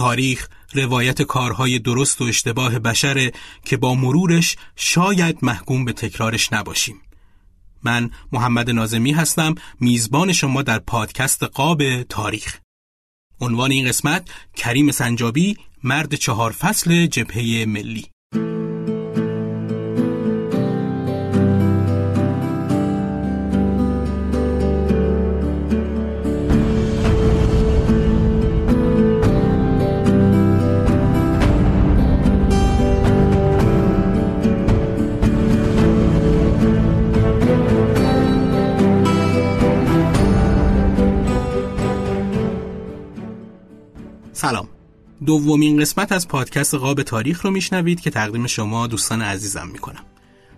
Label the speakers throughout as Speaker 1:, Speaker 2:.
Speaker 1: تاریخ روایت کارهای درست و اشتباه بشره که با مرورش شاید محکوم به تکرارش نباشیم. من محمد نازمی هستم میزبان شما در پادکست قاب تاریخ. عنوان این قسمت کریم سنجابی مرد چهار فصل جبهه ملی دومین قسمت از پادکست قاب تاریخ رو میشنوید که تقدیم شما دوستان عزیزم می‌کنم.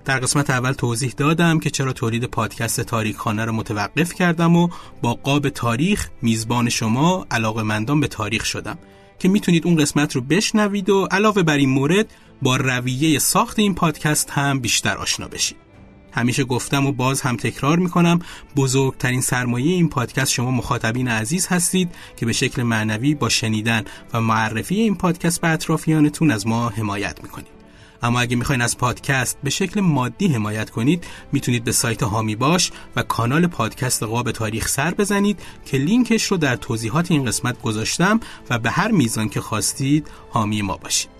Speaker 1: در قسمت اول توضیح دادم که چرا تولید پادکست تاریخ خانه رو متوقف کردم و با قاب تاریخ میزبان شما علاقه مندان به تاریخ شدم که می‌تونید اون قسمت رو بشنوید و علاوه بر این مورد با رویه ساخت این پادکست هم بیشتر آشنا بشید. همیشه گفتم و باز هم تکرار می‌کنم بزرگترین سرمایه این پادکست شما مخاطبین عزیز هستید که به شکل معنوی با شنیدن و معرفی این پادکست به اطرافیانتون از ما حمایت می‌کنید. اما اگه می‌خواین از پادکست به شکل مادی حمایت کنید می‌تونید به سایت هامی باش و کانال پادکست قاب تاریخ سر بزنید که لینکش رو در توضیحات این قسمت گذاشتم و به هر میزان که خواستید حامی ما باشید.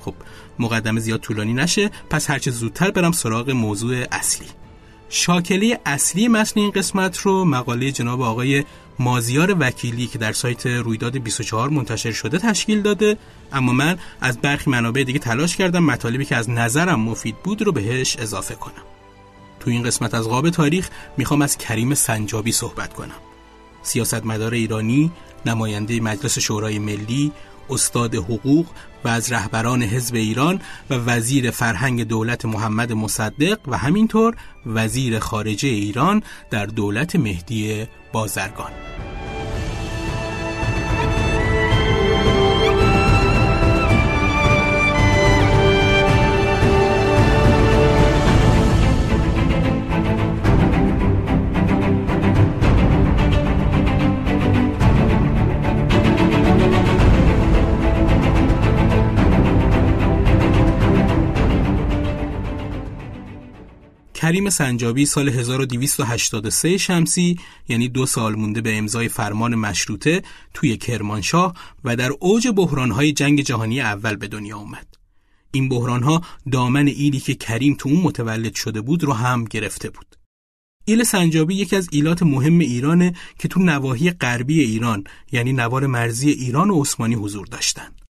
Speaker 1: خب مقدمه زیاد طولانی نشه پس هرچه زودتر برم سراغ موضوع اصلی. شاکله اصلی متن این قسمت رو مقاله جناب آقای مازیار وکیلی که در سایت رویداد 24 منتشر شده تشکیل داده. اما من از برخی منابع دیگه تلاش کردم مطالبی که از نظرم مفید بود رو بهش اضافه کنم. تو این قسمت از قاب تاریخ می‌خوام از کریم سنجابی صحبت کنم. سیاستمدار ایرانی نماینده مجلس شورای ملی استاد حقوق و از رهبران حزب ایران و وزیر فرهنگ دولت محمد مصدق و همینطور وزیر خارجه ایران در دولت مهدی بازرگان. کریم سنجابی سال 1283 شمسی یعنی دو سال مونده به امضای فرمان مشروطه توی کرمانشاه و در اوج بحرانهای جنگ جهانی اول به دنیا اومد. این بحرانها دامن ایلی که کریم تو اون متولد شده بود رو هم گرفته بود. ایل سنجابی یکی از ایلات مهم ایرانه که تو نواحی غربی ایران یعنی نوار مرزی ایران و عثمانی حضور داشتند.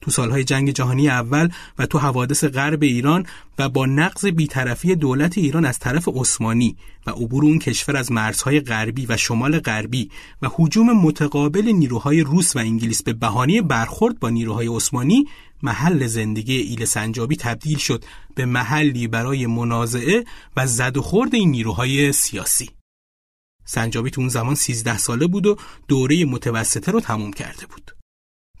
Speaker 1: تو سالهای جنگ جهانی اول و تو حوادث غرب ایران و با نقض بیطرفی دولت ایران از طرف عثمانی و عبور اون کشور از مرزهای غربی و شمال غربی و حجوم متقابل نیروهای روس و انگلیس به بهانه برخورد با نیروهای عثمانی محل زندگی ایل سنجابی تبدیل شد به محلی برای منازعه و زد و خورد این نیروهای سیاسی سنجابی تو اون زمان 13 ساله بود و دوره متوسطه رو تموم کرده بود.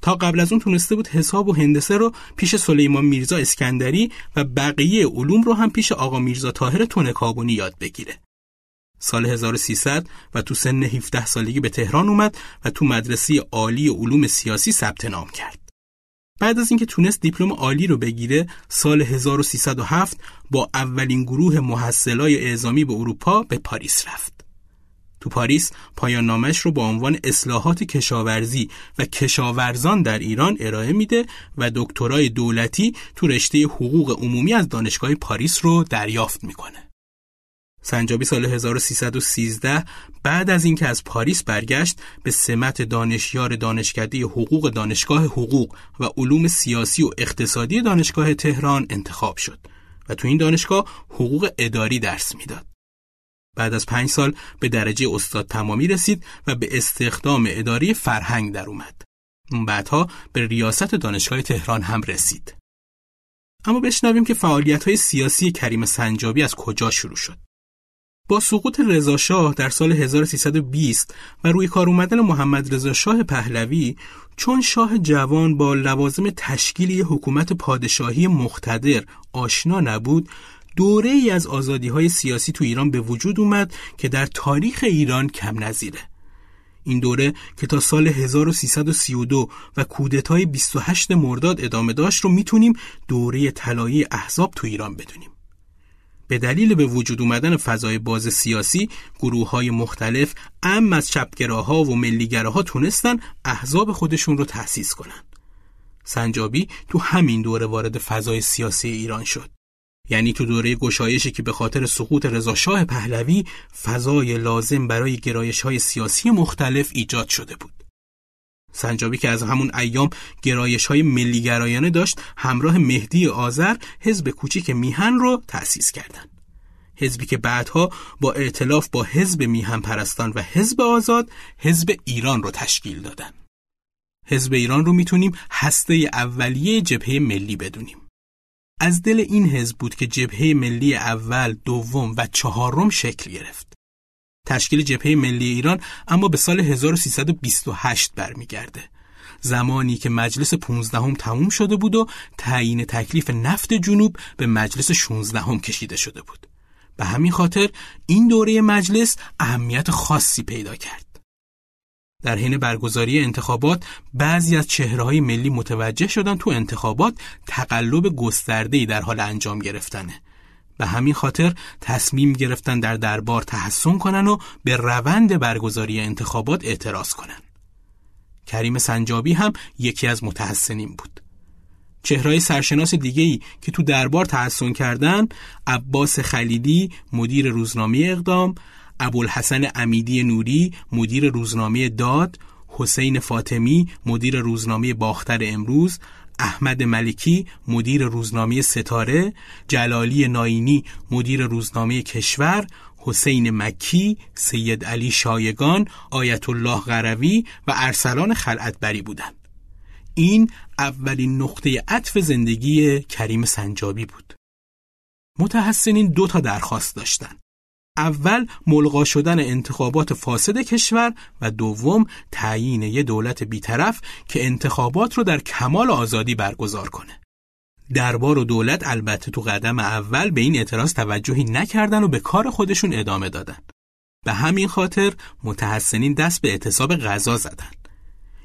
Speaker 1: تا قبل از اون تونسته بود حساب و هندسه رو پیش سلیمان میرزا اسکندری و بقیه علوم رو هم پیش آقا میرزا طاهر تونکابونی یاد بگیره. سال 1300 و تو سن 17 سالگی به تهران اومد و تو مدرسه عالی علوم سیاسی ثبت نام کرد. بعد از اینکه تونست دیپلم عالی رو بگیره سال 1307 با اولین گروه محصلای اعزامی به اروپا به پاریس رفت. تو پاریس پایان نامش رو با عنوان اصلاحات کشاورزی و کشاورزان در ایران ارائه میده و دکترای دولتی تو رشته حقوق عمومی از دانشگاه پاریس رو دریافت می‌کنه. سنجابی سال 1313 بعد از اینکه از پاریس برگشت به سمت دانشیار دانشکده حقوق دانشگاه حقوق و علوم سیاسی و اقتصادی دانشگاه تهران انتخاب شد و تو این دانشگاه حقوق اداری درس می‌داد. بعد از پنج سال به درجه استاد تمامی رسید و به استخدام اداری فرهنگ در اومد. بعدها به ریاست دانشگاه تهران هم رسید. اما بشنویم که فعالیت های سیاسی کریم سنجابی از کجا شروع شد. با سقوط رضاشاه در سال 1320 و روی کار اومدن محمد رضا شاه پهلوی چون شاه جوان با لوازم تشکیلی حکومت پادشاهی مقتدر آشنا نبود دوره ای از آزادی های سیاسی تو ایران به وجود اومد که در تاریخ ایران کم نظیره. این دوره که تا سال 1332 و کودتای 28 مرداد ادامه داشت رو می‌تونیم دوره طلایی احزاب تو ایران بدونیم. به دلیل به وجود اومدن فضای باز سیاسی گروه های مختلف ام از چپگراها و ملیگراها تونستن احزاب خودشون رو تأسیس کنن. سنجابی تو همین دوره وارد فضای سیاسی ایران شد. یعنی تو دوره گشایشی که به خاطر سقوط رضاشاه پهلوی فضای لازم برای گرایش های سیاسی مختلف ایجاد شده بود. سنجابی که از همون ایام گرایش های ملیگرایانه داشت همراه مهدی آذر حزب کوچیک میهن رو تأسیس کردند. حزبی که بعدها با ائتلاف با حزب میهن پرستان و حزب آزاد حزب ایران رو تشکیل دادن. حزب ایران رو می‌تونیم هسته اولیه جبهه ملی بدونیم. از دل این حزب بود که جبهه ملی اول، دوم و چهارم شکل گرفت. تشکیل جبهه ملی ایران اما به سال 1328 برمیگرده. زمانی که مجلس 15 هم تموم شده بود و تعیین تکلیف نفت جنوب به مجلس 16 هم کشیده شده بود. به همین خاطر این دوره مجلس اهمیت خاصی پیدا کرد. در حین برگزاری انتخابات بعضی از چهرههای ملی متوجه شدن تو انتخابات تقلب گسترده‌ای در حال انجام گرفتنه. به همین خاطر تصمیم گرفتن در دربار تحسن کنن و به روند برگزاری انتخابات اعتراض کنن. کریم سنجابی هم یکی از متحسنین بود. چهرهای سرشناس دیگهی که تو دربار تحسن کردن عباس خلیدی مدیر روزنامه اقدام ابوالحسن امیدی نوری مدیر روزنامه داد حسین فاطمی مدیر روزنامه باختر امروز احمد ملکی مدیر روزنامه ستاره جلالی ناینی مدیر روزنامه کشور حسین مکی، سید علی شایگان، آیت الله غروی و ارسلان خلعتبری بودند. این اولین نقطه عطف زندگی کریم سنجابی بود. متحسنین دو تا درخواست داشتند. اول ملغا شدن انتخابات فاسد کشور و دوم تعیین یه دولت بیطرف که انتخابات رو در کمال آزادی برگزار کنه. دربار و دولت البته تو قدم اول به این اعتراض توجهی نکردن و به کار خودشون ادامه دادن. به همین خاطر متحسنین دست به اعتصاب غذا زدن.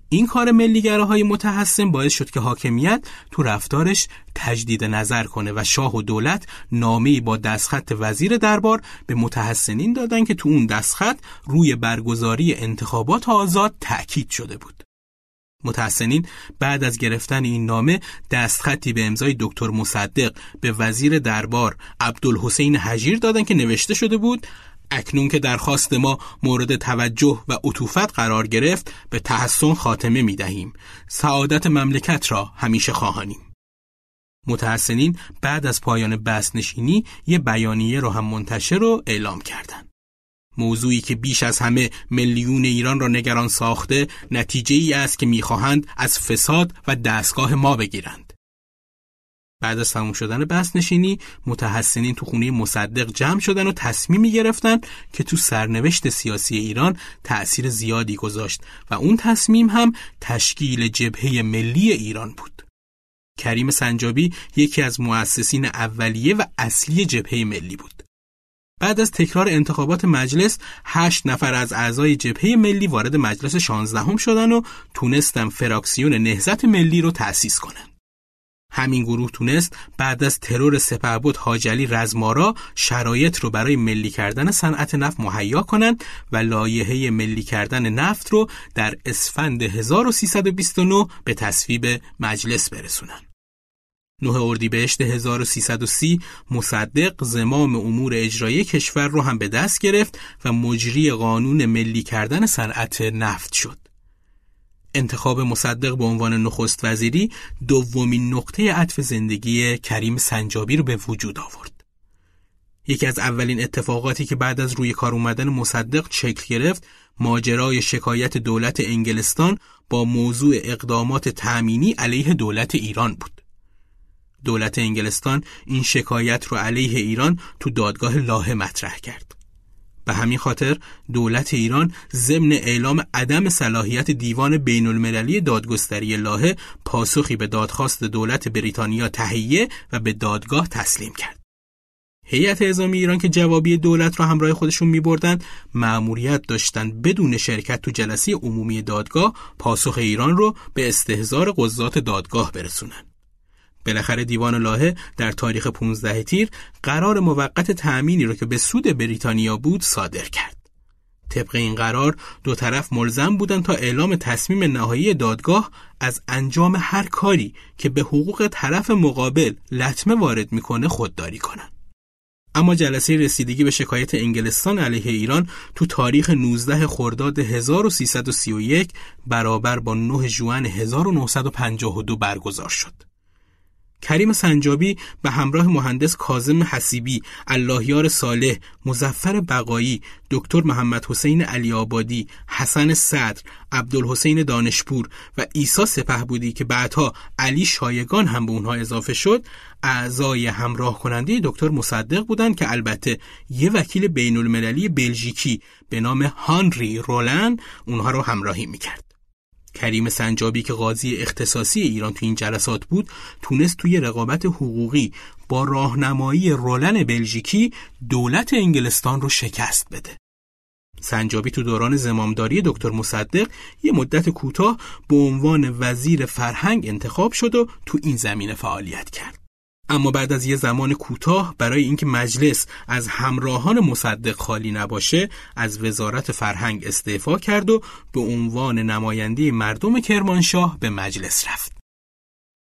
Speaker 1: این کار ملیگراهای متحسن باعث شد که حاکمیت تو رفتارش تجدید نظر کنه و شاه و دولت نامه‌ای با دستخط وزیر دربار به متحسنین دادن که تو اون دستخط روی برگزاری انتخابات آزاد تأکید شده بود. متحسنین بعد از گرفتن این نامه دستخطی به امضای دکتر مصدق به وزیر دربار عبدالحسین حجیر دادن که نوشته شده بود اکنون که درخواست ما مورد توجه و عطوفت قرار گرفت به تحسن خاتمه می دهیم. سعادت مملکت را همیشه خواهانیم. متحسنین بعد از پایان نشینی یه بیانیه رو هم منتشر و اعلام کردند. موضوعی که بیش از همه میلیون ایران را نگران ساخته نتیجه ای است که می‌خواهند از فساد و دستگاه ما بگیرند. بعد از تموم شدن بحث نشینی متحسنین تو خونه مصدق جمع شدن و تصمیمی گرفتن که تو سرنوشت سیاسی ایران تأثیر زیادی گذاشت و اون تصمیم هم تشکیل جبهه ملی ایران بود. کریم سنجابی یکی از مؤسسین اولیه و اصلی جبهه ملی بود. بعد از تکرار انتخابات مجلس هشت نفر از اعضای جبهه ملی وارد مجلس 16 هم شدن و تونستن فراکسیون نهزت ملی رو تأسیس کنن. همین گروه تونست بعد از ترور سپهبد حاجلی رزمارا شرایط رو برای ملی کردن صنعت نفت مهیا کنند و لایحه ملی کردن نفت رو در اسفند 1329 به تصویب مجلس برسونن. 9 اردیبهشت 1330 مصدق زمام امور اجرایی کشور رو هم به دست گرفت و مجری قانون ملی کردن صنعت نفت شد. انتخاب مصدق به عنوان نخست وزیری دومین نقطه عطف زندگی کریم سنجابی رو به وجود آورد. یکی از اولین اتفاقاتی که بعد از روی کار اومدن مصدق شکل گرفت ماجرای شکایت دولت انگلستان با موضوع اقدامات تأمینی علیه دولت ایران بود. دولت انگلستان این شکایت رو علیه ایران تو دادگاه لاهه مطرح کرد. به همین خاطر دولت ایران ضمن اعلام عدم صلاحیت دیوان بین المللی دادگستری لاهه پاسخی به دادخواست دولت بریتانیا تهیه و به دادگاه تسلیم کرد. هیئت اعزامی ایران که جوابی دولت را همراه خودشون می بردن مأموریت داشتن بدون شرکت تو جلسه عمومی دادگاه پاسخ ایران رو به استهزار قضات دادگاه برسونن. بالاخره دیوان لاهه در تاریخ 15 تیر قرار موقت تأمینی را که به سود بریتانیا بود صادر کرد. طبق این قرار دو طرف ملزم بودند تا اعلام تصمیم نهایی دادگاه از انجام هر کاری که به حقوق طرف مقابل لطمه وارد می‌کنه خودداری کنند. اما جلسه رسیدگی به شکایت انگلستان علیه ایران تو تاریخ 19 خرداد 1331 برابر با 9 ژوئن 1952 برگزار شد. کریم سنجابی به همراه مهندس کازم حسیبی، اللهیار صالح، مزفر بقایی، دکتر محمد حسین علی آبادی، حسن صدر، عبدالحسین دانشپور و عیسی سپهبودی که بعدها علی شایگان هم به اونها اضافه شد، اعضای همراه کننده دکتر مصدق بودند که البته یه وکیل بین المللی بلژیکی به نام هانری رولن اونها رو همراهی می‌کرد. کریم سنجابی که قاضی اختصاصی ایران تو این جلسات بود تونست توی رقابت حقوقی با راهنمایی رولن بلژیکی دولت انگلستان رو شکست بده. سنجابی تو دوران زمامداری دکتر مصدق یه مدت کوتاه به عنوان وزیر فرهنگ انتخاب شد و تو این زمینه فعالیت کرد. اما بعد از یه زمان کوتاه برای اینکه مجلس از همراهان مصدق خالی نباشه از وزارت فرهنگ استعفا کرد و به عنوان نماینده مردم کرمانشاه به مجلس رفت.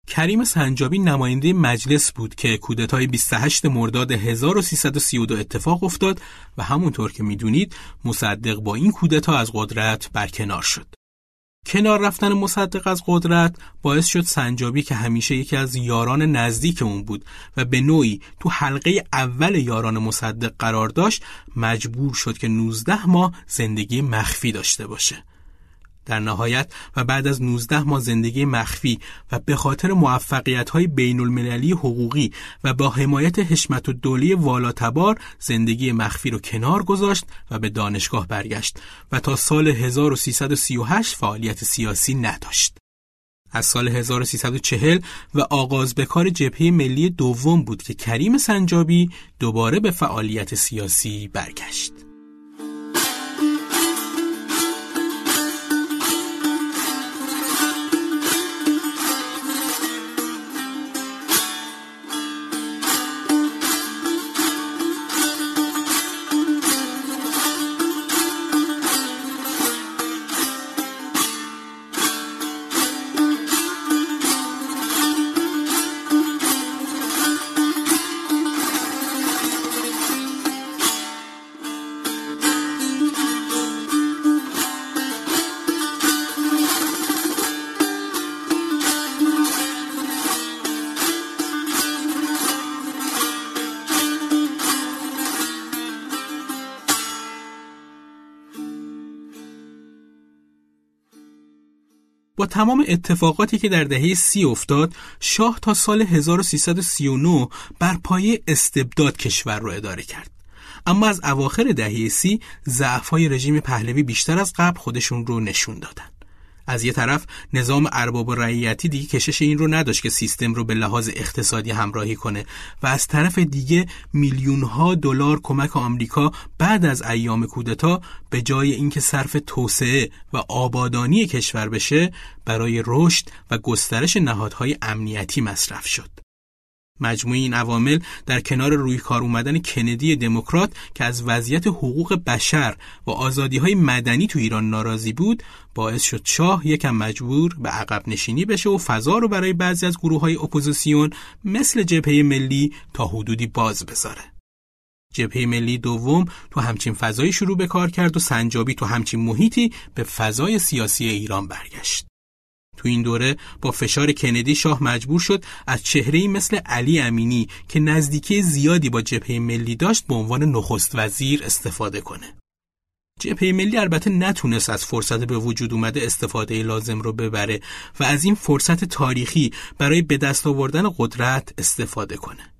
Speaker 1: کریم سنجابی نماینده مجلس بود که کودتای 28 مرداد 1332 اتفاق افتاد و همونطور که می‌دونید مصدق با این کودتا از قدرت برکنار شد. کنار رفتن مصدق از قدرت باعث شد سنجابی که همیشه یکی از یاران نزدیک اون بود و به نوعی تو حلقه اول یاران مصدق قرار داشت مجبور شد که 19 ماه زندگی مخفی داشته باشه. در نهایت و بعد از 19 ماه زندگی مخفی و به خاطر موفقیت های بین المللی حقوقی و با حمایت حشمت و دولی والاتبار زندگی مخفی رو کنار گذاشت و به دانشگاه برگشت و تا سال 1338 فعالیت سیاسی نداشت. از سال 1340 و آغاز به کار جبهه ملی دوم بود که کریم سنجابی دوباره به فعالیت سیاسی برگشت. با تمام اتفاقاتی که در دهه سی افتاد شاه تا سال 1339 بر پایه استبداد کشور را اداره کرد. اما از اواخر دهه سی ضعف‌های رژیم پهلوی بیشتر از قبل خودشون رو نشون دادن. از یه طرف نظام ارباب و رعیتی دیگه کشش این رو نداشت که سیستم رو به لحاظ اقتصادی همراهی کنه و از طرف دیگه میلیون ها دلار کمک آمریکا بعد از ایام کودتا به جای اینکه صرف توسعه و آبادانی کشور بشه برای رشد و گسترش نهادهای امنیتی مصرف شد. مجموع این عوامل در کنار روی کار اومدن کندی دموکرات که از وضعیت حقوق بشر و آزادی های مدنی تو ایران ناراضی بود باعث شد شاه یکم مجبور به عقب نشینی بشه و فضا رو برای بعضی از گروه های اپوزیسیون مثل جبهه ملی تا حدودی باز بذاره. جبهه ملی دوم تو همچین فضایی شروع به کار کرد و سنجابی تو همچین محیطی به فضای سیاسی ایران برگشت. تو این دوره با فشار کندی شاه مجبور شد از چهره‌ای مثل علی امینی که نزدیکی زیادی با جبهه ملی داشت به عنوان نخست وزیر استفاده کنه. جبهه ملی البته نتونست از فرصت به وجود اومده استفاده لازم رو ببره و از این فرصت تاریخی برای به دست آوردن قدرت استفاده کنه.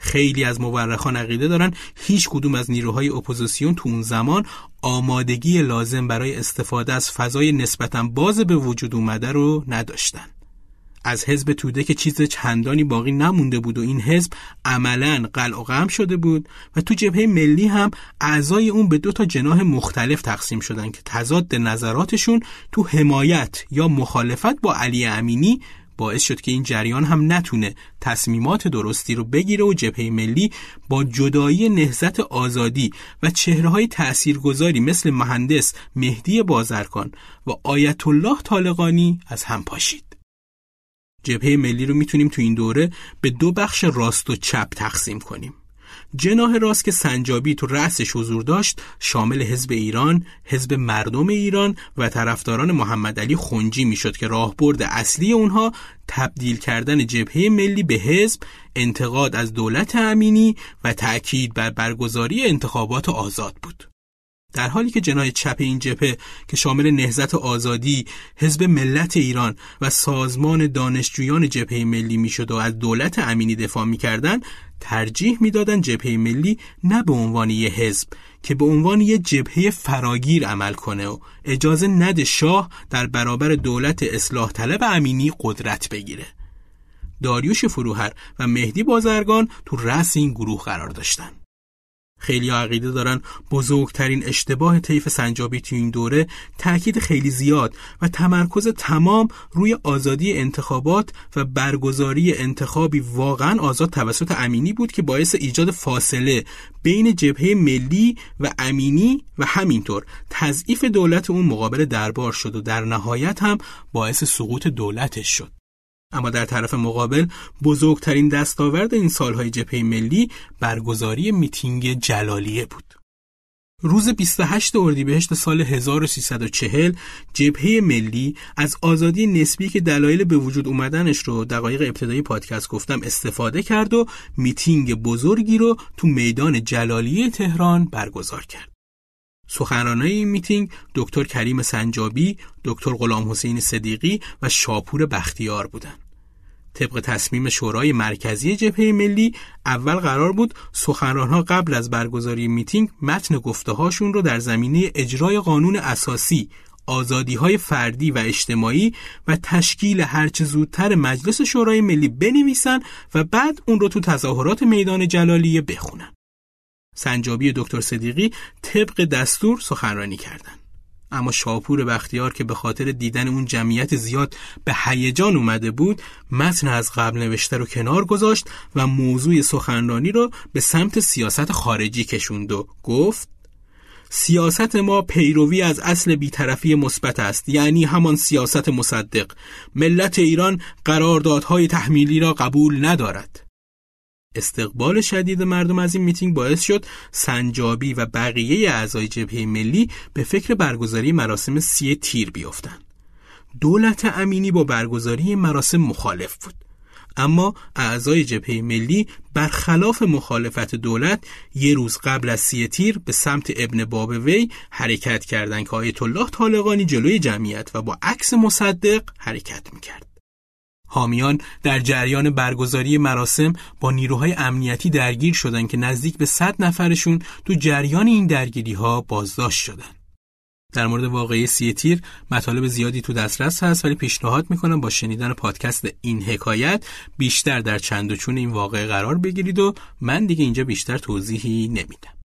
Speaker 1: خیلی از مورخان عقیده دارن هیچ کدوم از نیروهای اپوزیسیون تو اون زمان آمادگی لازم برای استفاده از فضای نسبتا باز به وجود اومده رو نداشتن. از حزب توده که چیز چندانی باقی نمونده بود و این حزب عملا قلع و شده بود و تو جبهه ملی هم اعضای اون به دو تا جناح مختلف تقسیم شدن که تضاد نظراتشون تو حمایت یا مخالفت با علی امینی باعث شد که این جریان هم نتونه تصمیمات درستی رو بگیره و جبهه ملی با جدایی نهزت آزادی و چهره های تأثیرگذاری مثل مهندس مهدی بازرکان و آیت الله طالقانی از هم پاشید. جبهه ملی رو می‌تونیم تو این دوره به دو بخش راست و چپ تقسیم کنیم. جناه راست که سنجابی تو رأسش حضور داشت شامل حزب ایران، حزب مردم ایران و طرفداران محمد علی خنجی می‌شد که راهبرد اصلی اونها تبدیل کردن جبهه ملی به حزب، انتقاد از دولت امینی و تأکید بر برگزاری انتخابات آزاد بود. در حالی که جناه چپ این جبهه که شامل نهزت آزادی، حزب ملت ایران و سازمان دانشجویان جبهه ملی می‌شد و از دولت امینی دفاع می‌کردند، ترجیح می‌دادند جبهه ملی نه به عنوان یه حزب که به عنوان یه جبهه فراگیر عمل کنه و اجازه نده شاه در برابر دولت اصلاح طلب امینی قدرت بگیره. داریوش فروهر و مهدی بازرگان تو رأس این گروه قرار داشتند. خیلی عقیده دارن بزرگترین اشتباه طیف سنجابی تو این دوره تاکید خیلی زیاد و تمرکز تمام روی آزادی انتخابات و برگزاری انتخابی واقعا آزاد توسط امینی بود که باعث ایجاد فاصله بین جبهه ملی و امینی و همینطور تضعیف دولت اون مقابل دربار شد و در نهایت هم باعث سقوط دولتش شد. اما در طرف مقابل بزرگترین دستاورد این سالهای جبهه ملی برگزاری میتینگ جلالیه بود. روز 28 اردیبهشت سال 1340 جبهه ملی از آزادی نسبی که دلایل به وجود اومدنش رو دقایق ابتدایی پادکست گفتم استفاده کرد و میتینگ بزرگی رو تو میدان جلالیه تهران برگزار کرد. سخنرانای این میتینگ دکتر کریم سنجابی، دکتر غلام حسین صدیقی و شاپور بختیار بودند. طبق تصمیم شورای مرکزی جبهه ملی اول قرار بود سخنرانها قبل از برگزاری میتینگ متن گفته هاشون رو در زمینه اجرای قانون اساسی آزادی های فردی و اجتماعی و تشکیل هرچه زودتر مجلس شورای ملی بنویسن و بعد اون رو تو تظاهرات میدان جلالیه بخونن. سنجابی دکتر صدیقی طبق دستور سخنرانی کردند. اما شاپور بختیار که به خاطر دیدن اون جمعیت زیاد به هیجان اومده بود متن از قبل نوشته رو کنار گذاشت و موضوع سخنرانی رو به سمت سیاست خارجی کشوند و گفت سیاست ما پیروی از اصل بیطرفی مثبت است یعنی همان سیاست مصدق ملت ایران قراردادهای تحمیلی را قبول ندارد استقبال شدید مردم از این میتینگ باعث شد سنجابی و بقیه اعضای جبهه ملی به فکر برگزاری مراسم سی تیر بیفتند. دولت امینی با برگزاری مراسم مخالف بود. اما اعضای جبهه ملی برخلاف مخالفت دولت یه روز قبل از سی تیر به سمت ابن بابوی حرکت کردند که آیت الله طالقانی جلوی جمعیت و با عکس مصدق حرکت می‌کرد. حامیان در جریان برگزاری مراسم با نیروهای امنیتی درگیر شدند که نزدیک به 100 نفرشون تو جریان این درگیری ها بازداشت شدند. در مورد واقعی سی تیر مطالب زیادی تو دسترس هست ولی پیشنهاد می‌کنم با شنیدن پادکست این حکایت بیشتر در چند و چون این واقعه قرار بگیرید و من دیگه اینجا بیشتر توضیحی نمیدم.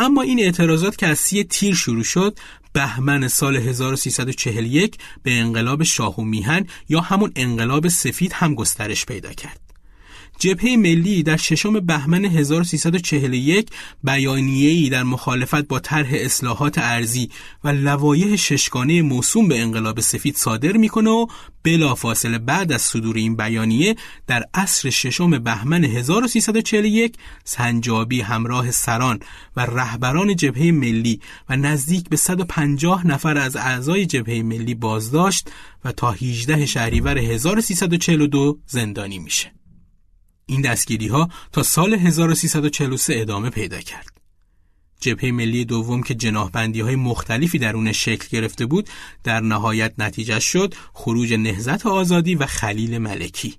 Speaker 1: اما این اعتراضات که از سی تیر شروع شد بهمن سال 1341 به انقلاب شاه و میهن یا همون انقلاب سفید هم گسترش پیدا کرد. جبهه ملی در ششم بهمن 1341 بیانیه‌ای در مخالفت با طرح اصلاحات ارزی و لوایح ششگانه موسوم به انقلاب سفید صادر می‌کنه و بلافاصله بعد از صدور این بیانیه در عصر ششم بهمن 1341 سنجابی همراه سران و رهبران جبهه ملی و نزدیک به 150 نفر از اعضای جبهه ملی بازداشت و تا 18 شهریور 1342 زندانی میشه. این دستگیری ها تا سال 1343 ادامه پیدا کرد. جبهه ملی دوم که جناهبندی های مختلفی درون شکل گرفته بود در نهایت نتیجه شد خروج نهزت آزادی و خلیل ملکی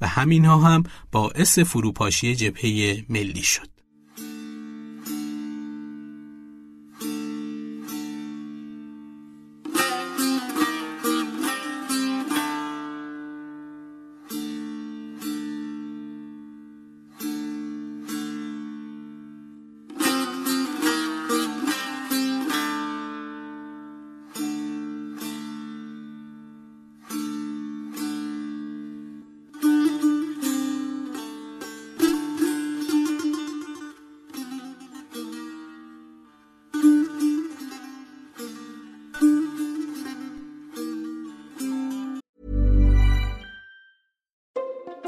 Speaker 1: و همینها هم باعث فروپاشی جبهه ملی شد.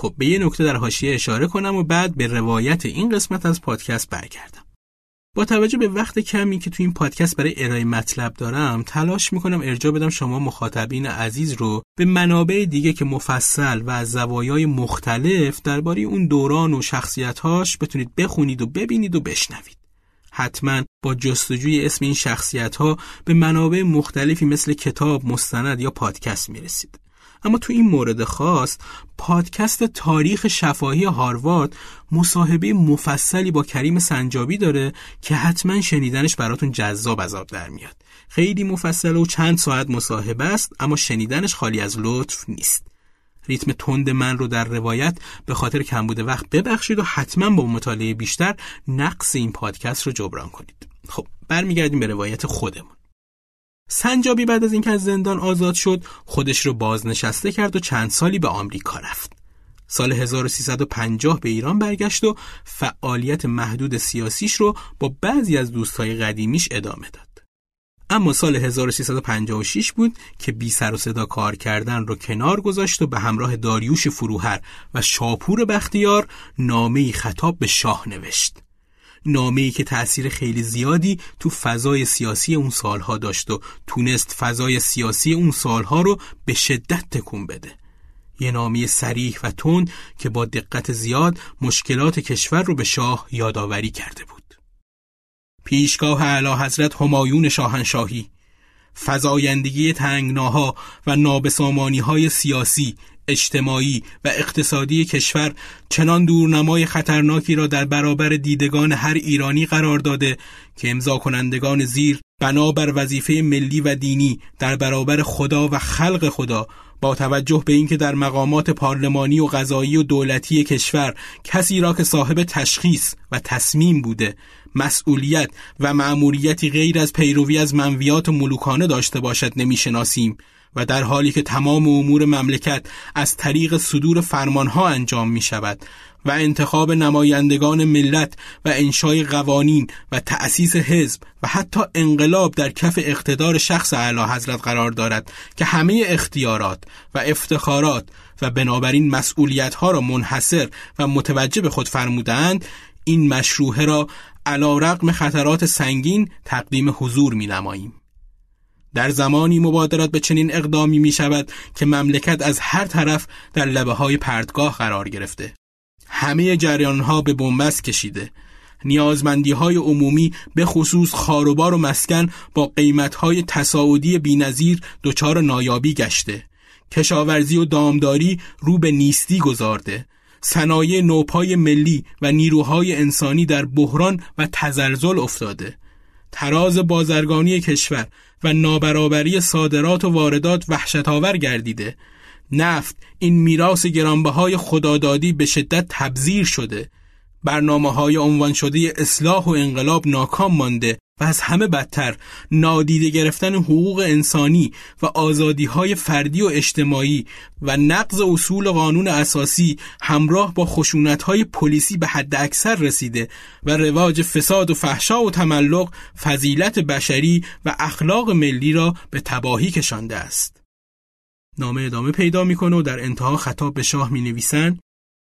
Speaker 1: خب به یه نکته در حاشیه اشاره کنم و بعد به روایت این قسمت از پادکست برگردم. با توجه به وقت کمی که تو این پادکست برای ارائه مطلب دارم تلاش می‌کنم ارجاع بدم شما مخاطبین عزیز رو به منابع دیگه که مفصل و از زوایای مختلف درباره اون دوران و شخصیتهاش بتونید بخونید و ببینید و بشنوید. حتما با جستجوی اسم این شخصیت ها به منابع مختلفی مثل کتاب، مستند یا پادکست می‌رسید. اما تو این مورد خاص پادکست تاریخ شفاهی هاروارد مصاحبه مفصلی با کریم سنجابی داره که حتما شنیدنش براتون جذاب عذاب در میاد. خیلی مفصل و چند ساعت مصاحبه است اما شنیدنش خالی از لطف نیست. ریتم تند من رو در روایت به خاطر کمبود وقت ببخشید و حتما با مطالعه بیشتر نقص این پادکست رو جبران کنید. خب برمیگردیم به روایت خودمون. سنجابی بعد از اینکه از زندان آزاد شد خودش رو بازنشسته کرد و چند سالی به آمریکا رفت. سال 1350 به ایران برگشت و فعالیت محدود سیاسیش رو با بعضی از دوستای قدیمیش ادامه داد. اما سال 1356 بود که بی سر و صدا کار کردن رو کنار گذاشت و به همراه داریوش فروهر و شاپور بختیار نامه‌ای خطاب به شاه نوشت. نامه‌ای که تأثیر خیلی زیادی تو فضای سیاسی اون سالها داشت و تونست فضای سیاسی اون سالها رو به شدت تکون بده. یه نامه سریح و تند که با دقت زیاد مشکلات کشور رو به شاه یادآوری کرده بود. پیشگاه اعلی حضرت همایون شاهنشاهی فزایندگی تنگناها و نابسامانی های سیاسی، اجتماعی و اقتصادی کشور چنان دورنمای خطرناکی را در برابر دیدگان هر ایرانی قرار داده که امضا کنندگان زیر بنابر وظیفه ملی و دینی در برابر خدا و خلق خدا با توجه به اینکه در مقامات پارلمانی و قضایی و دولتی کشور کسی را که صاحب تشخیص و تصمیم بوده مسئولیت و مأموریتی غیر از پیروی از منویات ملوکانه داشته باشد نمی‌شناسیم. و در حالی که تمام امور مملکت از طریق صدور فرمانها انجام می شود و انتخاب نمایندگان ملت و انشای قوانین و تأسیس حزب و حتی انقلاب در کف اقتدار شخص اعلی حضرت قرار دارد که همه اختیارات و افتخارات و بنابراین مسئولیت ها را منحصر و متوجه به خود فرمودند این مشروعه را علا رقم خطرات سنگین تقدیم حضور می نماییم. در زمانی مبادرت به چنین اقدامی می شود که مملکت از هر طرف در لبه های پردگاه قرار گرفته. همه جریان ها به بنبست کشیده. نیازمندی های عمومی به خصوص خاروبار و مسکن با قیمت های تصاعدی بینظیر دچار نایابی گشته. کشاورزی و دامداری رو به نیستی گذارده. صنایع نوپای ملی و نیروهای انسانی در بحران و تزلزل افتاده. تراز بازرگانی کشور و نابرابری صادرات و واردات وحشتآور گردیده. نفت این میراث گرانبهای خدادادی به شدت تبذیر شده. برنامه های عنوان شده اصلاح و انقلاب ناکام مانده. و از همه بدتر نادیده گرفتن حقوق انسانی و آزادی های فردی و اجتماعی و نقض اصول قانون اساسی همراه با خشونت های پلیسی به حد اکثر رسیده و رواج فساد و فحشا و تملق فضیلت بشری و اخلاق ملی را به تباهی کشانده است. نامه ادامه پیدا می‌کنه و در انتها خطاب به شاه می نویسند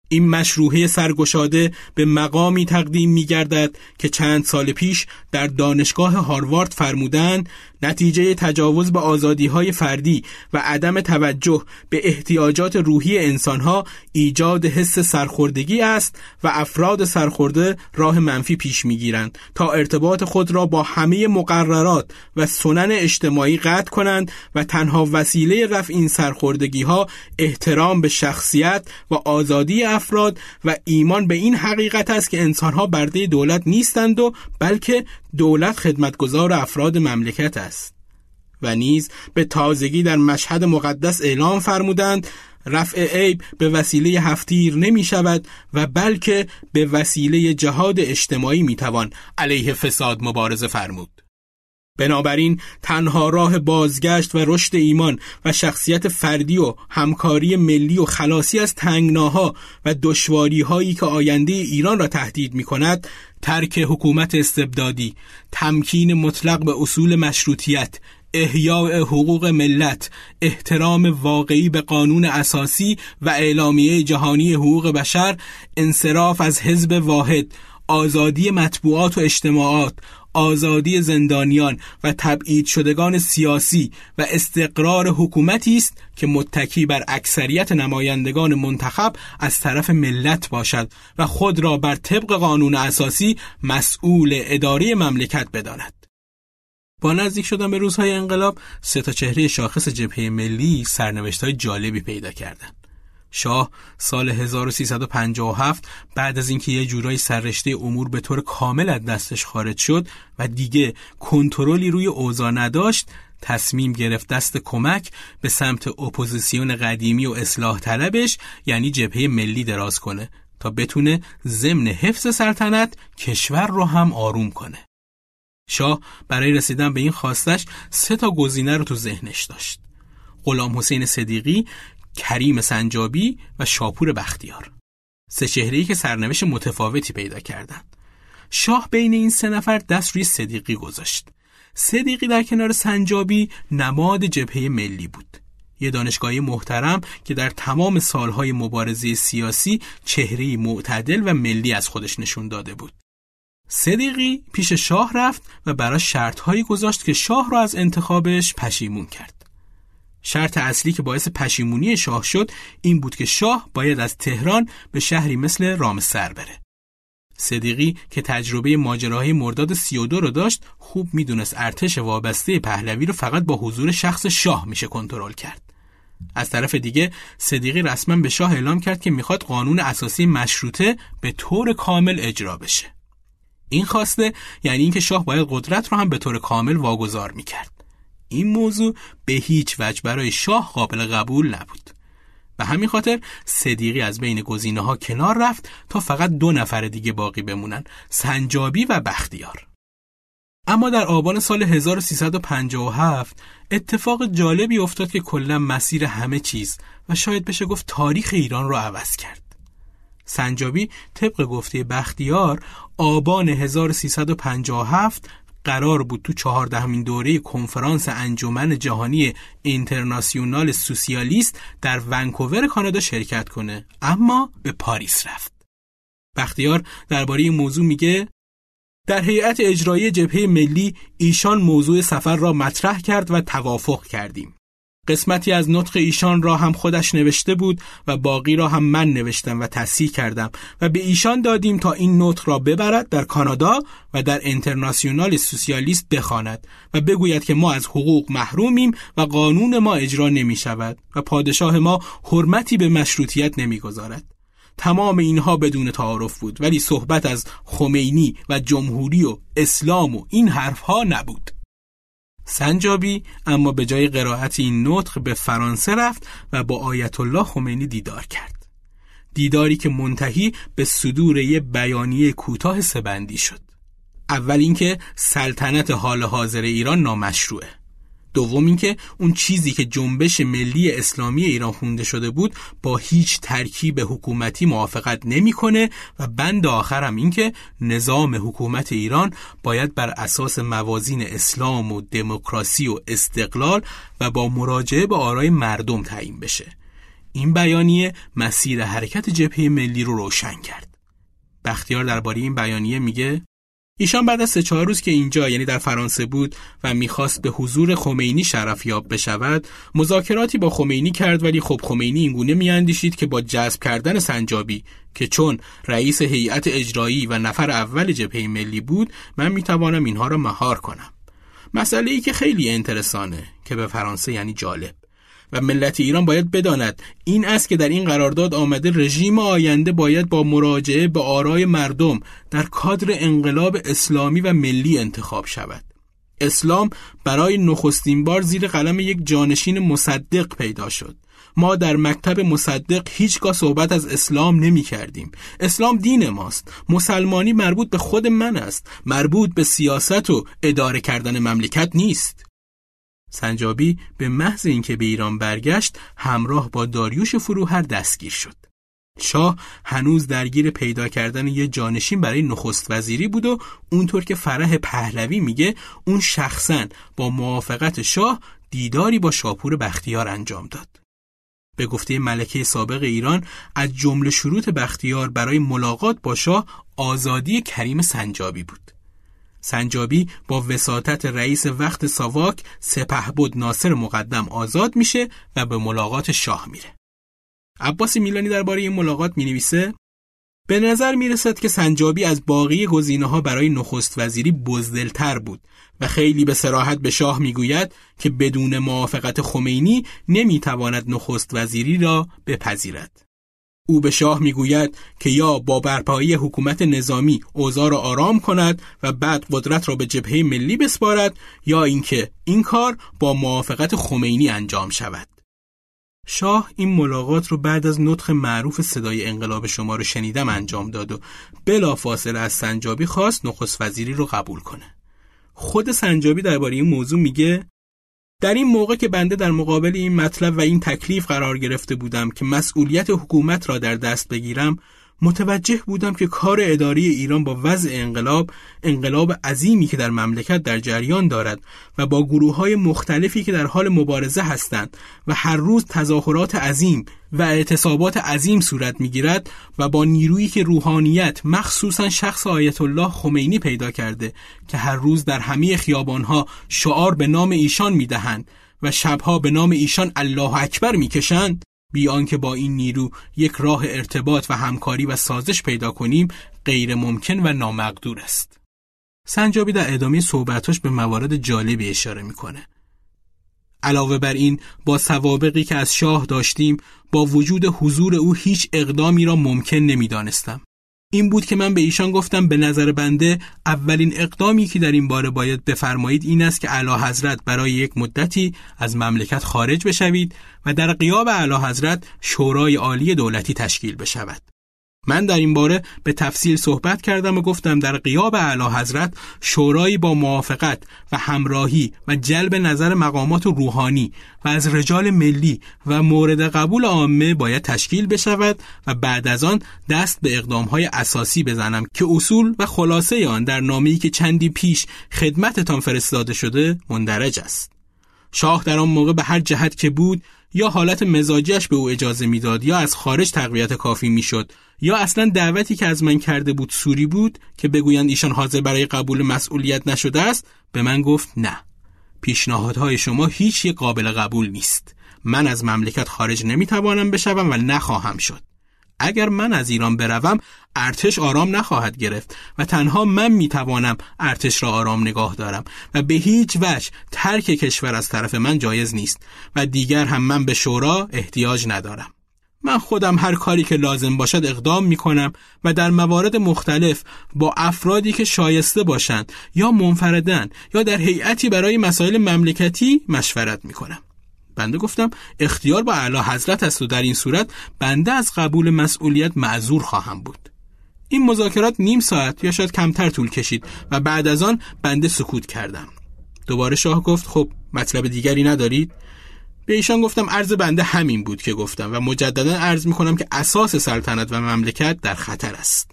Speaker 1: این مشروحه سرگشاده به مقامی تقدیم می گردد که چند سال پیش در دانشگاه هاروارد فرمودند نتیجه تجاوز به آزادی های فردی و عدم توجه به احتیاجات روحی انسانها ایجاد حس سرخوردگی است و افراد سرخورده راه منفی پیش می‌گیرند تا ارتباط خود را با همه مقررات و سنن اجتماعی قطع کنند و تنها وسیله رفع این سرخوردگی ها احترام به شخصیت و آزادی افراد و ایمان به این حقیقت است که انسانها برده دولت نیستند و بلکه دولت خدمتگزار افراد مملکت است و نیز به تازگی در مشهد مقدس اعلام فرمودند رفع عیب به وسیله هفتیر نمی شود و بلکه به وسیله جهاد اجتماعی می توان علیه فساد مبارزه فرمود. بنابراین تنها راه بازگشت و رشد ایمان و شخصیت فردی و همکاری ملی و خلاصی از تنگناها و دشواری هایی که آینده ایران را تهدید می کند ترک حکومت استبدادی تمکین مطلق به اصول مشروطیت احیاء حقوق ملت احترام واقعی به قانون اساسی و اعلامیه جهانی حقوق بشر انصراف از حزب واحد آزادی مطبوعات و اجتماعات آزادی زندانیان و تبعید شدگان سیاسی و استقرار حکومتی است که متکی بر اکثریت نمایندگان منتخب از طرف ملت باشد و خود را بر طبق قانون اساسی مسئول اداره مملکت بداند. با نزدیک شدن به روزهای انقلاب سه تا چهره شاخص جبهه ملی سرنوشت های جالبی پیدا کردند. شاه سال 1357 بعد از اینکه یه جورایی سررشته امور به طور کامل از دستش خارج شد و دیگه کنترلی روی اوضاع نداشت تصمیم گرفت دست کمک به سمت اپوزیسیون قدیمی و اصلاح طلبش یعنی جبهه ملی دراز کنه تا بتونه ضمن حفظ سلطنت کشور رو هم آروم کنه. شاه برای رسیدن به این خواستش سه تا گزینه رو تو ذهنش داشت. غلام حسین صدیقی کریم سنجابی و شاپور بختیار. سه چهره‌ای که سرنوشت متفاوتی پیدا کردند. شاه بین این سه نفر دست روی صدیقی گذاشت. صدیقی در کنار سنجابی نماد جبهه ملی بود. یه دانشگاهی محترم که در تمام سالهای مبارزه سیاسی چهره معتدل و ملی از خودش نشون داده بود. صدیقی پیش شاه رفت و برای شرطهایی گذاشت که شاه را از انتخابش پشیمون کرد. شرط اصلی که باعث پشیمونی شاه شد این بود که شاه باید از تهران به شهری مثل رامسر بره. صدیقی که تجربه ماجراهای مرداد 32 رو داشت خوب می‌دونست ارتش وابسته پهلوی رو فقط با حضور شخص شاه میشه کنترل کرد. از طرف دیگه صدیقی رسما به شاه اعلام کرد که می‌خواد قانون اساسی مشروطه به طور کامل اجرا بشه. این خواسته یعنی اینکه شاه باید قدرت رو هم به طور کامل واگذار می‌کرد. این موضوع به هیچ وجه برای شاه قابل قبول نبود. به همین خاطر صدیقی از بین گزینه ها کنار رفت تا فقط دو نفر دیگه باقی بمونن سنجابی و بختیار اما در آبان سال 1357 اتفاق جالبی افتاد که کلا مسیر همه چیز و شاید بشه گفت تاریخ ایران رو عوض کرد سنجابی طبق گفته بختیار آبان 1357 قرار بود تو چهاردهمین دوره کنفرانس انجمن جهانی اینترناسیونال سوسیالیست در ونکوور کانادا شرکت کنه. اما به پاریس رفت. بختیار درباره این موضوع میگه در هیئت اجرایی جبهه ملی ایشان موضوع سفر را مطرح کرد و توافق کردیم. قسمتی از نطق ایشان را هم خودش نوشته بود و باقی را هم من نوشتم و تصحیح کردم و به ایشان دادیم تا این نطق را ببرد در کانادا و در انترناسیونال سوسیالیست بخواند و بگوید که ما از حقوق محرومیم و قانون ما اجرا نمی شود و پادشاه ما حرمتی به مشروطیت نمی گذارد. تمام اینها بدون تعارف بود ولی صحبت از خمینی و جمهوری و اسلام و این حرفها نبود. سنجابی اما به جای قرائت این نطق به فرانسه رفت و با آیت الله خمینی دیدار کرد. دیداری که منتهی به صدور یه بیانیه کوتاه سبندی شد. اول اینکه سلطنت حال حاضر ایران نامشروعه. دوم اینکه اون چیزی که جنبش ملی اسلامی ایران خونده شده بود با هیچ ترکیب حکومتی موافقت نمی‌کنه و بند آخرم اینکه نظام حکومت ایران باید بر اساس موازین اسلام و دموکراسی و استقلال و با مراجعه به آرای مردم تعیین بشه. این بیانیه مسیر حرکت جبهه ملی رو روشن کرد. بختیار درباره این بیانیه میگه ایشان بعد از سه چهار روز که اینجا یعنی در فرانسه بود و می‌خواست به حضور خمینی شرفیاب بشود مذاکراتی با خمینی کرد ولی خب خمینی اینگونه میاندیشید که با جذب کردن سنجابی که چون رئیس هیئت اجرایی و نفر اول جبهه ملی بود من می‌توانم اینها را مهار کنم. مسئله ای که خیلی انترسانه که به فرانسه یعنی جالب. و ملت ایران باید بداند. این است که در این قرارداد آمده رژیم آینده باید با مراجعه به آرای مردم در کادر انقلاب اسلامی و ملی انتخاب شود. اسلام برای نخستین بار زیر قلم یک جانشین مصدق پیدا شد. ما در مکتب مصدق هیچگاه صحبت از اسلام نمی کردیم. اسلام دین ماست. مسلمانی مربوط به خود من است. مربوط به سیاست و اداره کردن مملکت نیست. سنجابی به محض اینکه به ایران برگشت همراه با داریوش فروهر دستگیر شد. شاه هنوز درگیر پیدا کردن یه جانشین برای نخست وزیری بود و اونطور که فرح پهلوی میگه اون شخصا با موافقت شاه دیداری با شاپور بختیار انجام داد. به گفته ملکه سابق ایران از جمله شروط بختیار برای ملاقات با شاه آزادی کریم سنجابی بود. سنجابی با وساطت رئیس وقت ساواک سپهبد ناصر مقدم آزاد میشه و به ملاقات شاه میره. عباس میلانی درباره این ملاقات می نویسه به نظر می رسد که سنجابی از باقی گزینه ها برای نخست وزیری بزدلتر بود و خیلی به سراحت به شاه می‌گوید که بدون موافقت خمینی نمی‌تواند نخست وزیری را بپذیرد. او به شاه می‌گوید که یا با برپایی حکومت نظامی اوضاع را آرام کند و بعد قدرت را به جبهه ملی بسپارد یا اینکه این کار با موافقت خمینی انجام شود. شاه این ملاقات رو بعد از نطخ معروف صدای انقلاب شما رو شنیدم انجام داد و بلا فاصله از سنجابی خواست نخست وزیری رو قبول کنه. خود سنجابی درباره این موضوع میگه در این موقع که بنده در مقابل این مطلب و این تکلیف قرار گرفته بودم که مسئولیت حکومت را در دست بگیرم متوجه بودم که کار اداری ایران با وضع انقلاب انقلاب عظیمی که در مملکت در جریان دارد و با گروه های مختلفی که در حال مبارزه هستند و هر روز تظاهرات عظیم و اعتصابات عظیم صورت می‌گیرد و با نیرویی که روحانیت مخصوصا شخص آیت الله خمینی پیدا کرده که هر روز در همه خیابانها شعار به نام ایشان می‌دهند و شبها به نام ایشان الله اکبر می‌کشند بیان که با این نیرو یک راه ارتباط و همکاری و سازش پیدا کنیم غیر ممکن و نامقدور است. سنجابی در ادامه صحبتاش به موارد جالبی اشاره می‌کنه. علاوه بر این با سوابقی که از شاه داشتیم با وجود حضور او هیچ اقدامی را ممکن نمی‌دانستم. این بود که من به ایشان گفتم به نظر بنده اولین اقدامی که در این باره باید بفرمایید این است که اعلی حضرت برای یک مدتی از مملکت خارج بشوید و در قیاب اعلی حضرت شورای عالی دولتی تشکیل بشود. من در این باره به تفصیل صحبت کردم و گفتم در قیاب اعلی حضرت شورایی با موافقت و همراهی و جلب نظر مقامات روحانی و از رجال ملی و مورد قبول عامه باید تشکیل بشود و بعد از آن دست به اقدامهای اساسی بزنم که اصول و خلاصه آن در نامه‌ای که چندی پیش خدمتتان فرستاده شده مندرج است. شاه در آن موقع به هر جهت که بود یا حالت مزاجیش به او اجازه می‌داد یا از خارج تقویت کافی می‌شد یا اصلا دعوتی که از من کرده بود سوری بود که بگویند ایشان حاضر برای قبول مسئولیت نشده است به من گفت نه. پیشنهادهای شما هیچ یک قابل قبول نیست. من از مملکت خارج نمی‌توانم بشوم و نخواهم شد. اگر من از ایران بروم ارتش آرام نخواهد گرفت و تنها من می‌توانم ارتش را آرام نگاه دارم و به هیچ وجه ترک کشور از طرف من جایز نیست و دیگر هم من به شورا احتیاج ندارم من خودم هر کاری که لازم باشد اقدام می کنم و در موارد مختلف با افرادی که شایسته باشند یا منفردن یا در هیئتی برای مسائل مملکتی مشورت می کنم. بنده گفتم اختیار با اعلی حضرت است و در این صورت بنده از قبول مسئولیت معذور خواهم بود. این مذاکرات نیم ساعت یا شاید کمتر طول کشید و بعد از آن بنده سکوت کردم. دوباره شاه گفت خب مطلب دیگری ندارید؟ به ایشان گفتم عرض بنده همین بود که گفتم و مجددا عرض می کنم که اساس سلطنت و مملکت در خطر است.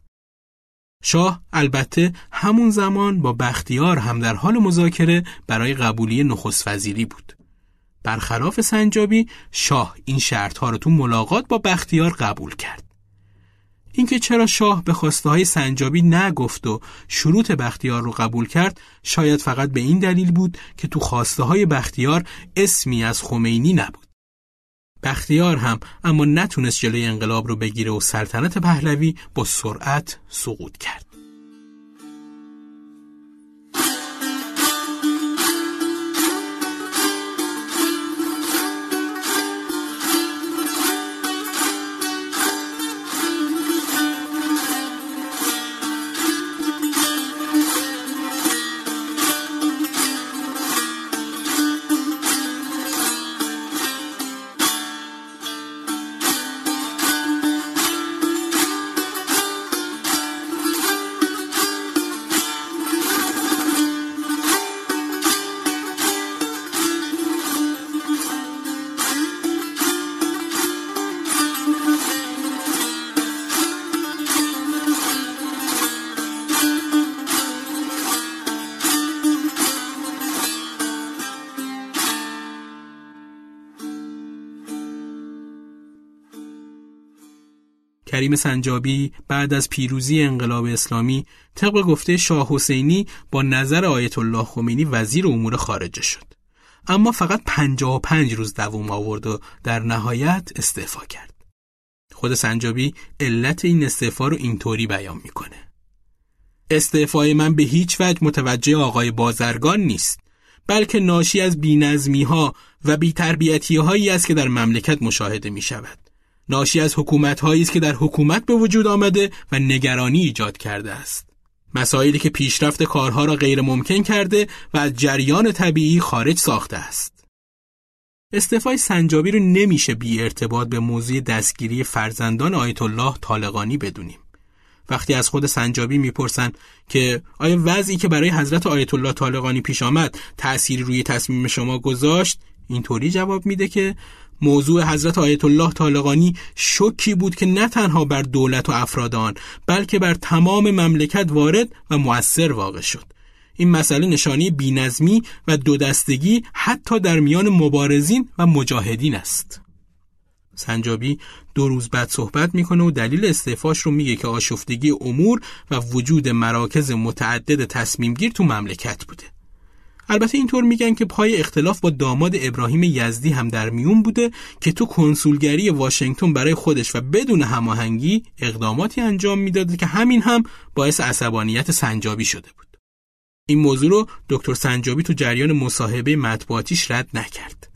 Speaker 1: شاه البته همون زمان با بختیار هم در حال مذاکره برای قبولی نخست وزیری بود. برخلاف سنجابی شاه این شرطها رو تو ملاقات با بختیار قبول کرد. اینکه چرا شاه به خواسته های سنجابی نگفت و شروط بختیار رو قبول کرد شاید فقط به این دلیل بود که تو خواسته های بختیار اسمی از خمینی نبود. بختیار هم اما نتونست جلوی انقلاب رو بگیره و سلطنت پهلوی با سرعت سقوط کرد. کریم سنجابی بعد از پیروزی انقلاب اسلامی طبق گفته شاه حسینی با نظر آیت الله خمینی وزیر امور خارجه شد. اما فقط 55 روز دوام آورد و در نهایت استعفا کرد. خود سنجابی علت این استعفا رو اینطوری بیان می‌کنه. استعفای من به هیچ وجه متوجه آقای بازرگان نیست بلکه ناشی از بینظمی ها و بیتربیتی هایی است که در مملکت مشاهده می شود. ناشی از حکومت هایی است که در حکومت به وجود آمده و نگرانی ایجاد کرده است. مسائلی که پیشرفت کارها را غیر ممکن کرده و از جریان طبیعی خارج ساخته است. استعفای سنجابی رو نمیشه بی ارتباط به موضوع دستگیری فرزندان آیت الله طالقانی بدونیم. وقتی از خود سنجابی می‌پرسن که آیا وضعی که برای حضرت آیت الله طالقانی پیش آمد تأثیری روی تصمیم شما گذاشت اینطوری جواب میده که موضوع حضرت آیت الله طالقانی شکی بود که نه تنها بر دولت و افراد آن بلکه بر تمام مملکت وارد و مؤثر واقع شد. این مسئله نشانی بینظمی و دو دستگی حتی در میان مبارزین و مجاهدین است. سنجابی دو روز بعد صحبت می‌کنه و دلیل استعفاش رو میگه که آشفتگی امور و وجود مراکز متعدد تصمیم گیر تو مملکت بوده. البته اینطور میگن که پای اختلاف با داماد ابراهیم یزدی هم در میون بوده که تو کنسولگری واشنگتن برای خودش و بدون هماهنگی اقداماتی انجام می‌داده که همین هم باعث عصبانیت سنجابی شده بود. این موضوع رو دکتر سنجابی تو جریان مصاحبه مطبوعاتیش رد نکرد.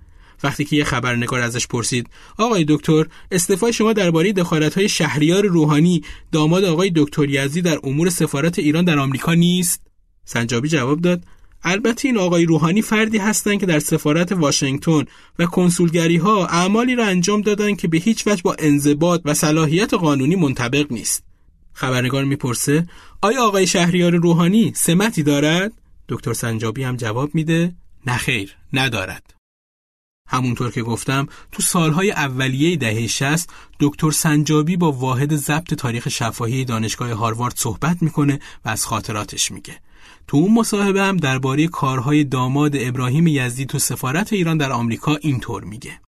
Speaker 1: وقتی که یه خبرنگار ازش پرسید آقای دکتر استعفای شما درباره های شهریار روحانی داماد آقای دکتر یزدی در امور سفارت ایران در آمریکا نیست سنجابی جواب داد البته این آقای روحانی فردی هستند که در سفارت واشنگتن و کنسولگری ها اعمالی را انجام دادند که به هیچ وجه با انضباط و صلاحیت قانونی منطبق نیست. خبرنگار می‌پرسه آیا آقای شهریار روحانی سمتی دارد؟ دکتر سنجابی هم جواب میده نخیر ندارد. همونطور که گفتم تو سالهای اولیه دهه 60 دکتر سنجابی با واحد ضبط تاریخ شفاهی دانشگاه هاروارد صحبت می‌کنه و از خاطراتش میگه. تو اون مصاحبه هم درباره کارهای داماد ابراهیم یزدی تو سفارت ایران در آمریکا اینطور میگه.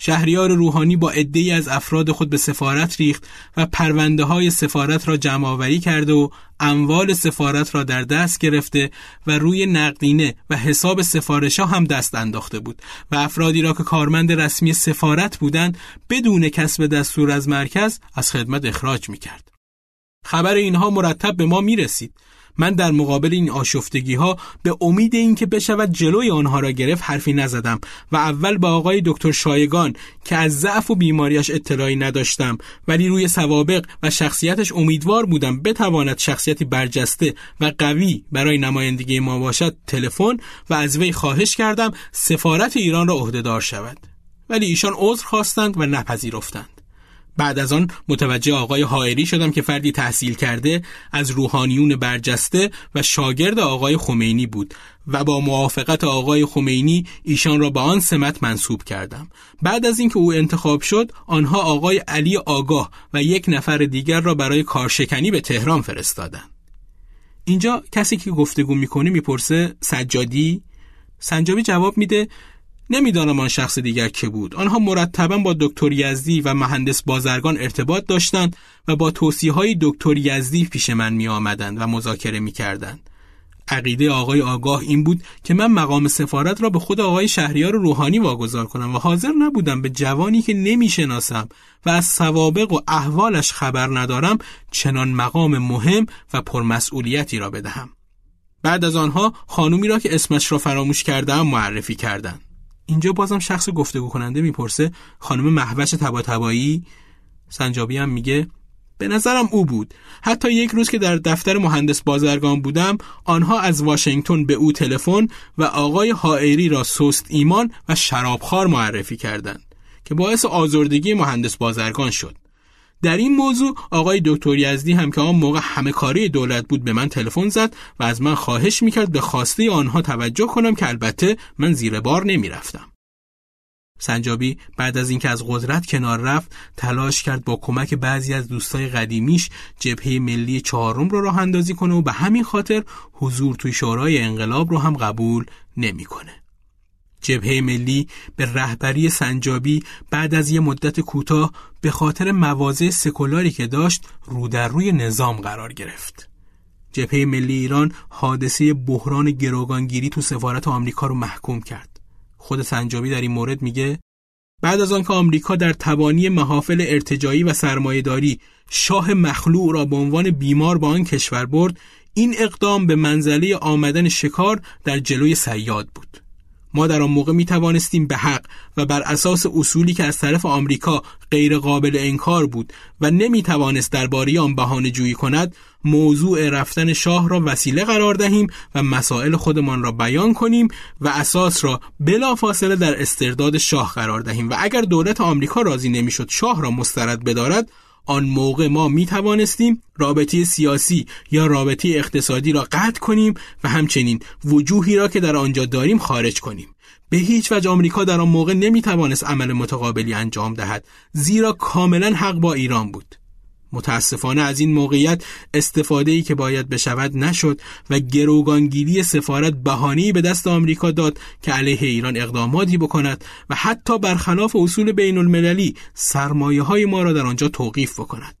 Speaker 1: شهریار روحانی با عده‌ای از افراد خود به سفارت ریخت و پرونده های سفارت را جمع آوری کرده و اموال سفارت را در دست گرفته و روی نقدینه و حساب سفارش ها هم دست انداخته بود و افرادی را که کارمند رسمی سفارت بودند بدون کسب دستور از مرکز از خدمت اخراج می کرد. خبر اینها مرتب به ما می رسید من در مقابل این آشفتگی ها به امید اینکه بشود جلوی آنها را گرفت حرفی نزدم و اول با آقای دکتر شایگان که از ضعف و بیماریش اطلاعی نداشتم ولی روی سوابق و شخصیتش امیدوار بودم بتواند شخصیتی برجسته و قوی برای نمایندگی ما باشد تلفن و از وی خواهش کردم سفارت ایران را عهدهدار شود. ولی ایشان عذر خواستند و نپذیرفتند. بعد از آن متوجه آقای حائری شدم که فردی تحصیل کرده از روحانیون برجسته و شاگرد آقای خمینی بود و با موافقت آقای خمینی ایشان را به آن سمت منصوب کردم. بعد از اینکه او انتخاب شد آنها آقای علی آگاه و یک نفر دیگر را برای کارشکنی به تهران فرستادند. اینجا کسی که گفتگو می‌کنه می‌پرسه سجادی؟ سنجابی جواب میده نمی‌دانم آن شخص دیگر که بود آنها مرتبا با دکتر یزدی و مهندس بازرگان ارتباط داشتند و با توصیه های دکتر یزدی پیش من می آمدند و مذاکره می کردند. عقیده آقای آگاه این بود که من مقام سفارت را به خود آقای شهریار روحانی واگذار کنم و حاضر نبودم به جوانی که نمی‌شناسم و از سوابق و احوالش خبر ندارم چنان مقام مهم و پرمسئولیتی را بدهم. بعد از آنها خانومی را که اسمش را فراموش کردم معرفی کردند. اینجا بازم شخص گفتگو کننده می‌پرسه خانم محوش تباتبایی سنجابی هم میگه به نظرم او بود. حتی یک روز که در دفتر مهندس بازرگان بودم آنها از واشنگتن به او تلفن و آقای حائری را سست ایمان و شرابخوار معرفی کردند که باعث آزردگی مهندس بازرگان شد. در این موضوع آقای دکتر یزدی هم که آن موقع همه کاری دولت بود به من تلفن زد و از من خواهش می‌کرد به خواسته آنها توجه کنم که البته من زیر بار نمی‌رفتم. سنجابی بعد از اینکه از قدرت کنار رفت تلاش کرد با کمک بعضی از دوستای قدیمیش جبهه ملی چهارم رو راه اندازی کنه و به همین خاطر حضور توی شورای انقلاب رو هم قبول نمی‌کنه. جبهه ملی به رهبری سنجابی بعد از یه مدت کوتاه به خاطر مواضع سکولاری که داشت رو در روی نظام قرار گرفت. جبهه ملی ایران حادثه بحران گروگانگیری تو سفارت آمریکا رو محکوم کرد. خود سنجابی در این مورد میگه بعد از آنکه آمریکا در تبانی محافل ارتجایی و سرمایهداری شاه مخلوع را به عنوان بیمار با آن کشور برد این اقدام به منزله آمدن شکار در جلوی سیاد بود ما در آن موقع می توانستیم به حق و بر اساس اصولی که از طرف آمریکا غیر قابل انکار بود و نمی توانست درباره آن بهانه جویی کند موضوع رفتن شاه را وسیله قرار دهیم و مسائل خودمان را بیان کنیم و اساس را بلا فاصله در استرداد شاه قرار دهیم. و اگر دولت آمریکا راضی نمی‌شد شاه را مسترد بدارد آن موقع ما می توانستیم رابطه سیاسی یا رابطه اقتصادی را قطع کنیم و همچنین وجوهی را که در آنجا داریم خارج کنیم. به هیچ وجه آمریکا در آن موقع نمی توانست عمل متقابلی انجام دهد زیرا کاملا حق با ایران بود. متاسفانه از این موقعیت استفاده ای که باید بشود نشد و گروگانگیری سفارت بهانه‌ای به دست آمریکا داد که علیه ایران اقداماتی بکند و حتی برخلاف اصول بین المللی سرمایه های ما را در آنجا توقیف بکند.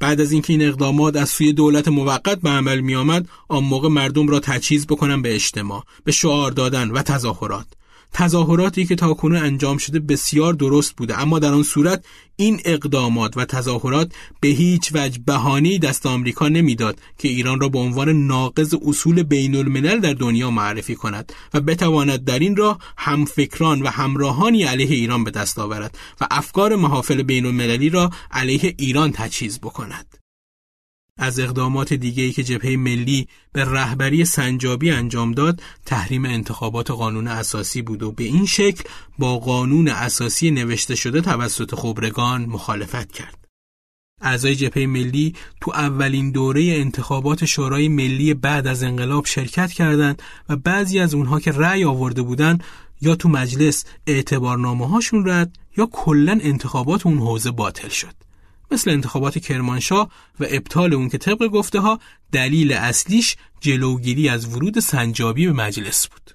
Speaker 1: بعد از اینکه این اقدامات از سوی دولت موقت به عمل می آمد آن موقع مردم را تجهیز بکنن به اجتماع به شعار دادن و تظاهرات تظاهراتی که تاکنون انجام شده بسیار درست بوده. اما در آن صورت این اقدامات و تظاهرات به هیچ وجه بهانه‌ای دست آمریکا نمی‌داد که ایران را به عنوان ناقض اصول بین الملل در دنیا معرفی کند و بتواند در این راه همفکران و همراهانی علیه ایران به دست آورد و افکار محافل بین المللی را علیه ایران تجهیز بکند. از اقدامات دیگری که جبهه ملی به رهبری سنجابی انجام داد تحریم انتخابات قانون اساسی بود و به این شکل با قانون اساسی نوشته شده توسط خبرگان مخالفت کرد. اعضای جبهه ملی تو اولین دوره انتخابات شورای ملی بعد از انقلاب شرکت کردند و بعضی از اونها که رأی آورده بودند یا تو مجلس اعتبارنامه هاشون رد یا کلا انتخابات اون حوزه باطل شد. مثل انتخابات کرمانشاه و ابطال اون که طبق گفته ها دلیل اصلیش جلوگیری از ورود سنجابی به مجلس بود.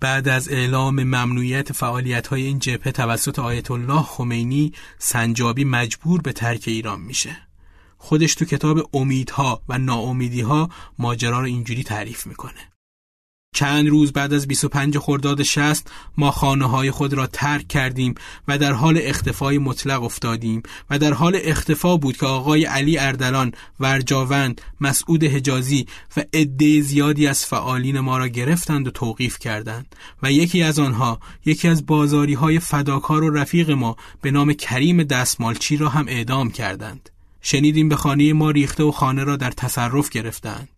Speaker 1: بعد از اعلام ممنوعیت فعالیت های این جبهه توسط آیت الله خمینی سنجابی مجبور به ترک ایران میشه. خودش تو کتاب امیدها و ناامیدیها ماجرا رو اینجوری تعریف می‌کنه. چند روز بعد از 25 خرداد 60 ما خانه های خود را ترک کردیم و در حال اختفای مطلق افتادیم و در حال اختفا بود که آقای علی اردلان، ورجاوند، مسعود حجازی و عده زیادی از فعالین ما را گرفتند و توقیف کردند و یکی از آنها یکی از بازاری های فداکار و رفیق ما به نام کریم دستمالچی را هم اعدام کردند. شنیدیم به خانه ما ریخته و خانه را در تصرف گرفتند.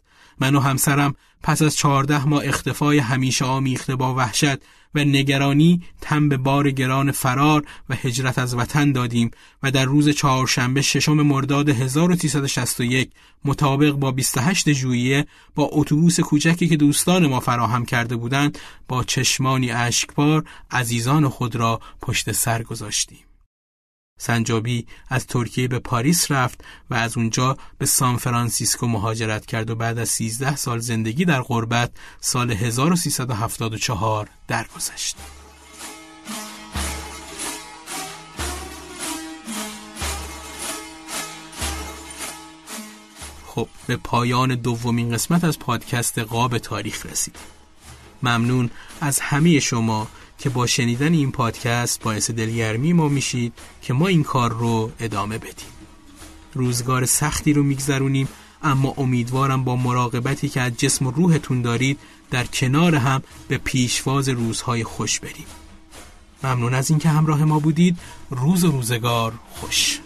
Speaker 1: من و همسرم پس از چهارده ماه اختفای همیشه آمیخته با وحشت و نگرانی تن به بار گران فرار و هجرت از وطن دادیم و در روز چهارشنبه ششم مرداد 1361 مطابق با 28 ژوئیه با اتوبوس کوچکی که دوستان ما فراهم کرده بودند با چشمانی اشکبار عزیزان خود را پشت سر گذاشتیم. سنجابی از ترکیه به پاریس رفت و از اونجا به سان فرانسیسکو مهاجرت کرد و بعد از 13 سال زندگی در غربت سال 1374 درگذشت. خب به پایان دومین قسمت از پادکست قاب تاریخ رسید. ممنون از همه شما که با شنیدن این پادکست باعث دلگرمی ما میشید که ما این کار رو ادامه بدیم. روزگار سختی رو میگذرونیم اما امیدوارم با مراقبتی که از جسم و روحتون دارید در کنار هم به پیشواز روزهای خوش بریم. ممنون از اینکه همراه ما بودید. روز و روزگار خوش.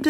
Speaker 2: welcome to